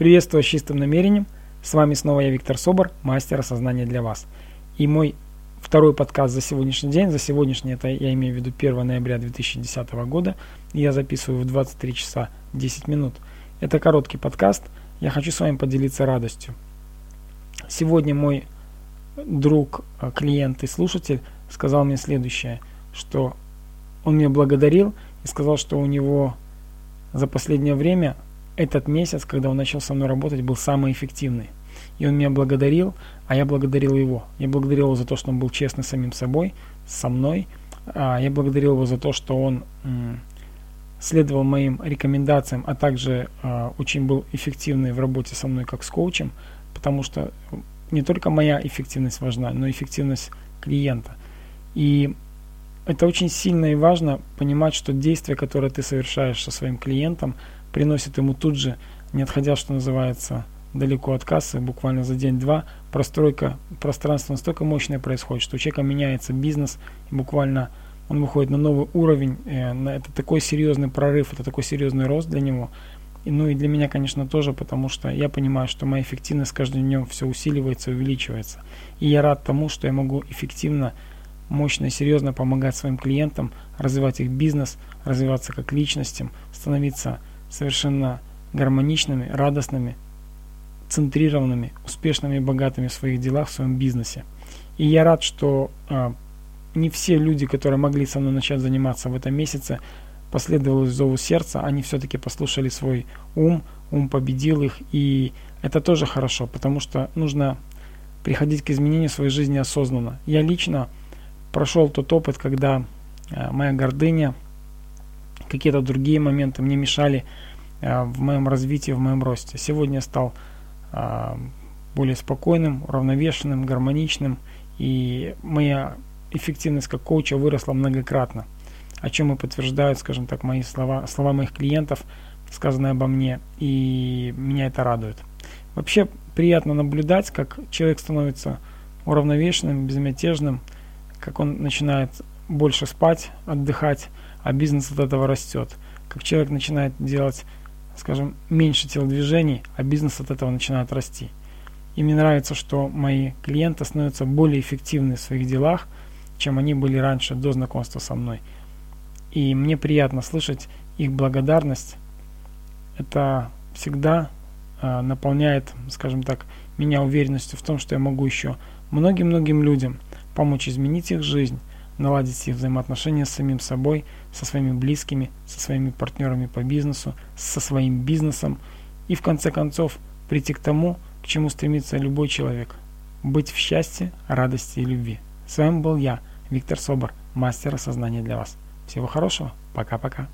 Приветствую с чистым намерением. С вами снова я, Виктор Собор, мастер осознания для вас. И мой второй подкаст за сегодняшний день. За сегодняшний, это я имею в виду 1 ноября 2010 года. Я записываю в 23 часа 10 минут. Это короткий подкаст. Я хочу с вами поделиться радостью. Сегодня мой друг, э, клиент и слушатель сказал мне следующее, что он меня благодарил и сказал, что у него за последнее время этот месяц, когда он начал со мной работать, был самый эффективный. И он меня благодарил, а я благодарил его. Я благодарил его за то, что он был честный самим собой, со мной. А я благодарил его за то, что он следовал моим рекомендациям, а также э, очень был эффективный в работе со мной как с коучем, потому что не только моя эффективность важна, но и эффективность клиента. И это очень сильно и важно понимать, что действие, которое ты совершаешь со своим клиентом, приносит ему тут же, не отходя, что называется, далеко от кассы, буквально за день-два, простройка пространства настолько мощная происходит, что у человека меняется бизнес, и буквально он выходит на новый уровень, э, это такой серьезный прорыв, это такой серьезный рост для него. Ну и для меня, конечно, тоже, потому что я понимаю, что моя эффективность с каждым днем все усиливается, увеличивается. И я рад тому, что я могу эффективно, мощно и серьезно помогать своим клиентам развивать их бизнес, развиваться как личностям, становиться совершенно гармоничными, радостными, центрированными, успешными и богатыми в своих делах, в своем бизнесе. И я рад, что э, не все люди, которые могли со мной начать заниматься в этом месяце, последовали зову сердца, они все-таки послушали свой ум, ум победил их, и это тоже хорошо, потому что нужно приходить к изменению своей жизни осознанно. Я лично прошел тот опыт, когда э, моя гордыня, какие-то другие моменты мне мешали э, в моем развитии, в моем росте. Сегодня я стал э, более спокойным, уравновешенным, гармоничным, и моя эффективность как коуча выросла многократно, о чем и подтверждают, скажем так, мои слова, слова моих клиентов, сказанные обо мне, и меня это радует. Вообще приятно наблюдать, как человек становится уравновешенным, безмятежным, как он начинает больше спать, отдыхать, а бизнес от этого растет. Как человек начинает делать, скажем, меньше телодвижений, а бизнес от этого начинает расти. И мне нравится, что мои клиенты становятся более эффективны в своих делах, чем они были раньше, до знакомства со мной. И мне приятно слышать их благодарность. Это всегда э, наполняет, скажем так, меня уверенностью в том, что я могу еще многим-многим людям помочь изменить их жизнь, наладить их взаимоотношения с самим собой, со своими близкими, со своими партнерами по бизнесу, со своим бизнесом и в конце концов прийти к тому, к чему стремится любой человек – быть в счастье, радости и любви. С вами был я, Виктор Собор, мастер осознания для вас. Всего хорошего, пока-пока.